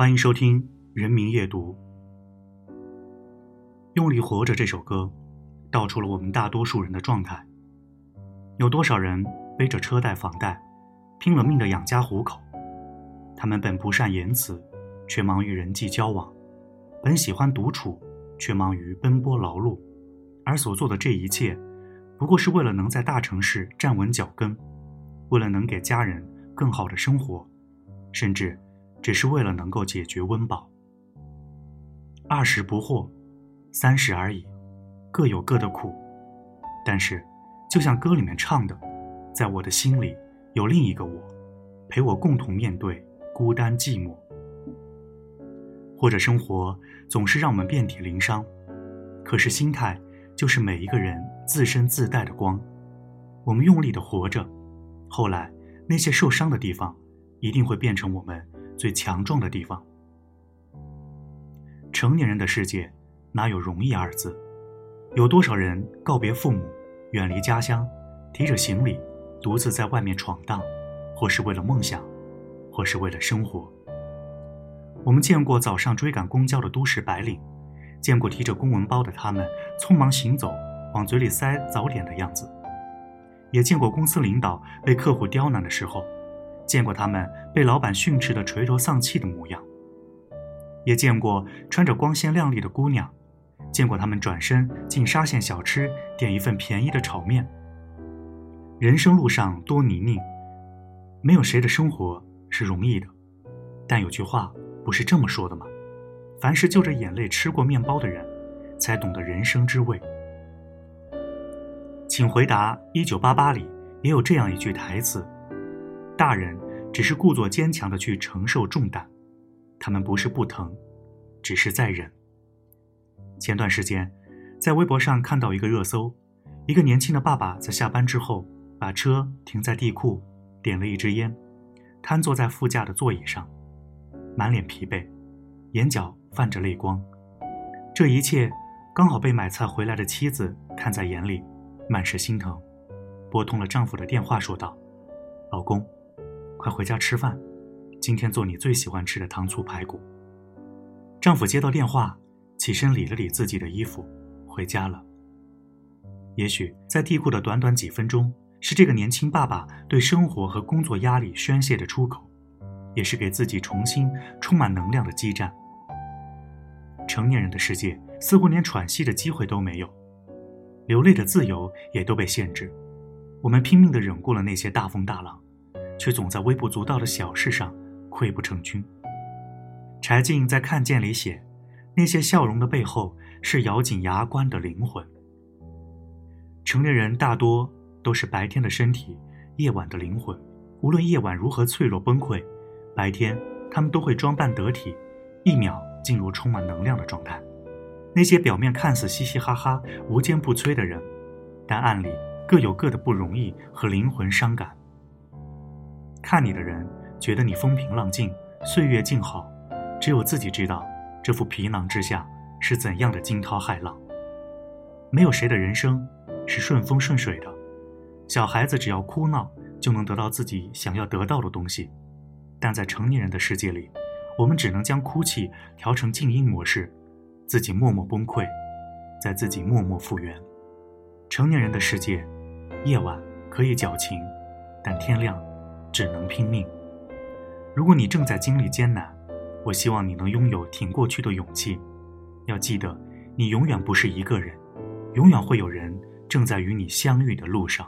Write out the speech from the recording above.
欢迎收听《人民夜读》。用力活着这首歌，道出了我们大多数人的状态。有多少人背着车贷、房贷，拼了命的养家糊口？他们本不善言辞，却忙于人际交往；本喜欢独处，却忙于奔波劳碌。而所做的这一切，不过是为了能在大城市站稳脚跟，为了能给家人更好的生活，甚至。只是为了能够解决温饱。二十不惑，三十而已，各有各的苦。但是，就像歌里面唱的，在我的心里有另一个我，陪我共同面对孤单寂寞。或者生活总是让我们遍体鳞伤，可是心态就是每一个人自身自带的光。我们用力的活着，后来那些受伤的地方，一定会变成我们。最强壮的地方。成年人的世界，哪有容易二字？有多少人告别父母，远离家乡，提着行李，独自在外面闯荡，或是为了梦想，或是为了生活。我们见过早上追赶公交的都市白领，见过提着公文包的他们匆忙行走，往嘴里塞早点的样子，也见过公司领导被客户刁难的时候。见过他们被老板训斥的垂头丧气的模样，也见过穿着光鲜亮丽的姑娘，见过他们转身进沙县小吃点一份便宜的炒面。人生路上多泥泞，没有谁的生活是容易的。但有句话不是这么说的吗？凡是就着眼泪吃过面包的人，才懂得人生之味。请回答，《一九八八》里也有这样一句台词。大人只是故作坚强的去承受重担，他们不是不疼，只是在忍。前段时间，在微博上看到一个热搜，一个年轻的爸爸在下班之后把车停在地库，点了一支烟，瘫坐在副驾的座椅上，满脸疲惫，眼角泛着泪光。这一切刚好被买菜回来的妻子看在眼里，满是心疼，拨通了丈夫的电话，说道：“老公。”快回家吃饭，今天做你最喜欢吃的糖醋排骨。丈夫接到电话，起身理了理自己的衣服，回家了。也许在地库的短短几分钟，是这个年轻爸爸对生活和工作压力宣泄的出口，也是给自己重新充满能量的激战。成年人的世界似乎连喘息的机会都没有，流泪的自由也都被限制。我们拼命地忍过了那些大风大浪。却总在微不足道的小事上溃不成军。柴静在《看见》里写：“那些笑容的背后，是咬紧牙关的灵魂。”成年人大多都是白天的身体，夜晚的灵魂。无论夜晚如何脆弱崩溃，白天他们都会装扮得体，一秒进入充满能量的状态。那些表面看似嘻嘻哈哈、无坚不摧的人，但暗里各有各的不容易和灵魂伤感。看你的人觉得你风平浪静，岁月静好，只有自己知道这副皮囊之下是怎样的惊涛骇浪。没有谁的人生是顺风顺水的，小孩子只要哭闹就能得到自己想要得到的东西，但在成年人的世界里，我们只能将哭泣调成静音模式，自己默默崩溃，在自己默默复原。成年人的世界，夜晚可以矫情，但天亮。只能拼命。如果你正在经历艰难，我希望你能拥有挺过去的勇气。要记得，你永远不是一个人，永远会有人正在与你相遇的路上。